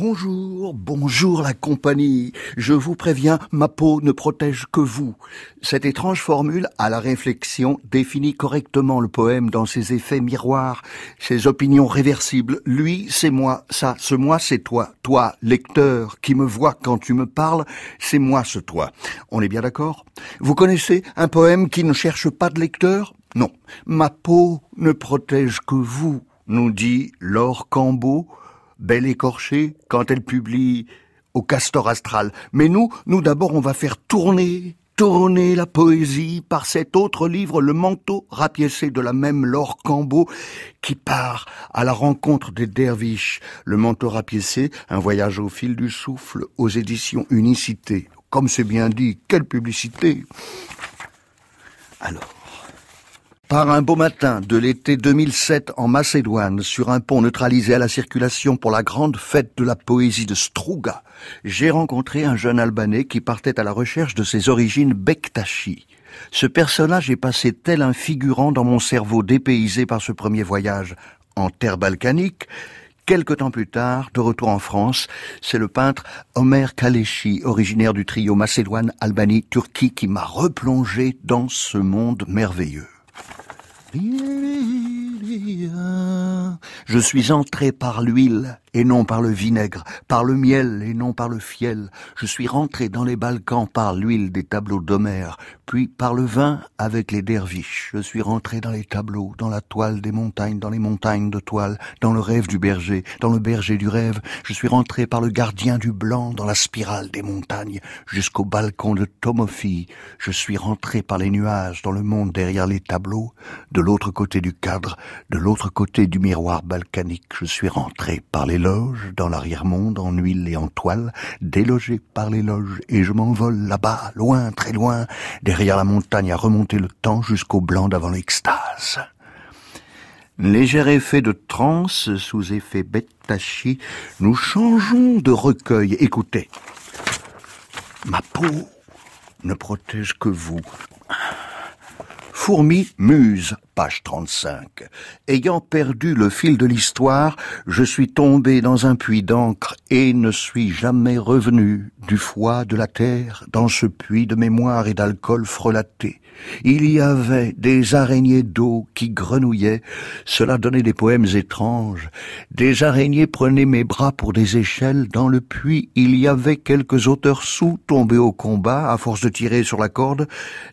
bonjour la compagnie. Je vous préviens, ma peau ne protège que vous. Cette étrange formule, à la réflexion, définit correctement le poème dans ses effets miroirs, ses opinions réversibles. Lui, c'est moi, ça, ce moi, c'est toi. Toi, lecteur, qui me vois quand tu me parles, c'est moi ce toi. On est bien d'accord? Vous connaissez un poème qui ne cherche pas de lecteur? Non. Ma peau ne protège que vous, nous dit Laure Cambeau, belle écorchée, quand elle publie au Castor Astral. Mais nous, nous d'abord, on va faire tourner, tourner la poésie par cet autre livre, Le manteau rapiécé de la même Laure Cambeau, qui part à la rencontre des derviches. Le manteau rapiécé, un voyage au fil du souffle, aux éditions Unicité. Comme c'est bien dit, quelle publicité Alors, par un beau matin de l'été 2007 en Macédoine, sur un pont neutralisé à la circulation pour la grande fête de la poésie de Struga, j'ai rencontré un jeune Albanais qui partait à la recherche de ses origines Bektashi. Ce personnage est passé tel un figurant dans mon cerveau dépaysé par ce premier voyage en terre balkanique. Quelque temps plus tard, de retour en France, c'est le peintre Omer Kalechi, originaire du trio Macédoine-Albanie-Turquie, qui m'a replongé dans ce monde merveilleux. Lydia. Je suis entré par l'huile et non par le vinaigre, par le miel et non par le fiel. Je suis rentré dans les Balkans par l'huile des tableaux d'Homère, puis par le vin avec les derviches. Je suis rentré dans les tableaux, dans la toile des montagnes, dans les montagnes de toile, dans le rêve du berger, dans le berger du rêve. Je suis rentré par le gardien du blanc, dans la spirale des montagnes, jusqu'au balcon de Tomofi. Je suis rentré par les nuages, dans le monde derrière les tableaux, de l'autre côté du cadre, de l'autre côté du miroir Je suis rentré par les dans l'arrière-monde, en huile et en toile, délogé par les loges, et je m'envole là-bas, loin, très loin, derrière la montagne à remonter le temps jusqu'au blanc d'avant l'extase. Léger effet de transe, sous effet betachi, nous changeons de recueil. Écoutez. Ma peau ne protège que vous. Fourmi muse, page 35. Ayant perdu le fil de l'histoire, je suis tombé dans un puits d'encre et ne suis jamais revenu du foie de la terre dans ce puits de mémoire et d'alcool frelaté. Il y avait des araignées d'eau qui grenouillaient, cela donnait des poèmes étranges. Des araignées prenaient mes bras pour des échelles, dans le puits il y avait quelques auteurs sous tombés au combat à force de tirer sur la corde,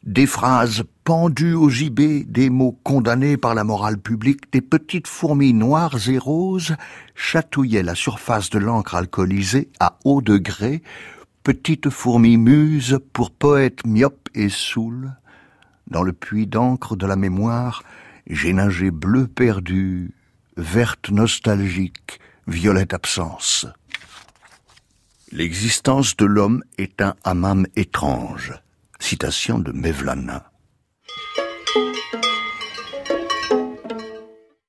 des phrases pendues au gibet, des mots condamnés par la morale publique, des petites fourmis noires et roses chatouillaient la surface de l'encre alcoolisée à haut degré, petites fourmis muses pour poètes myopes et saouls, dans le puits d'encre de la mémoire, j'ai nagé bleu perdu, verte nostalgique, violette absence. L'existence de l'homme est un hammam étrange. Citation de Mevlana.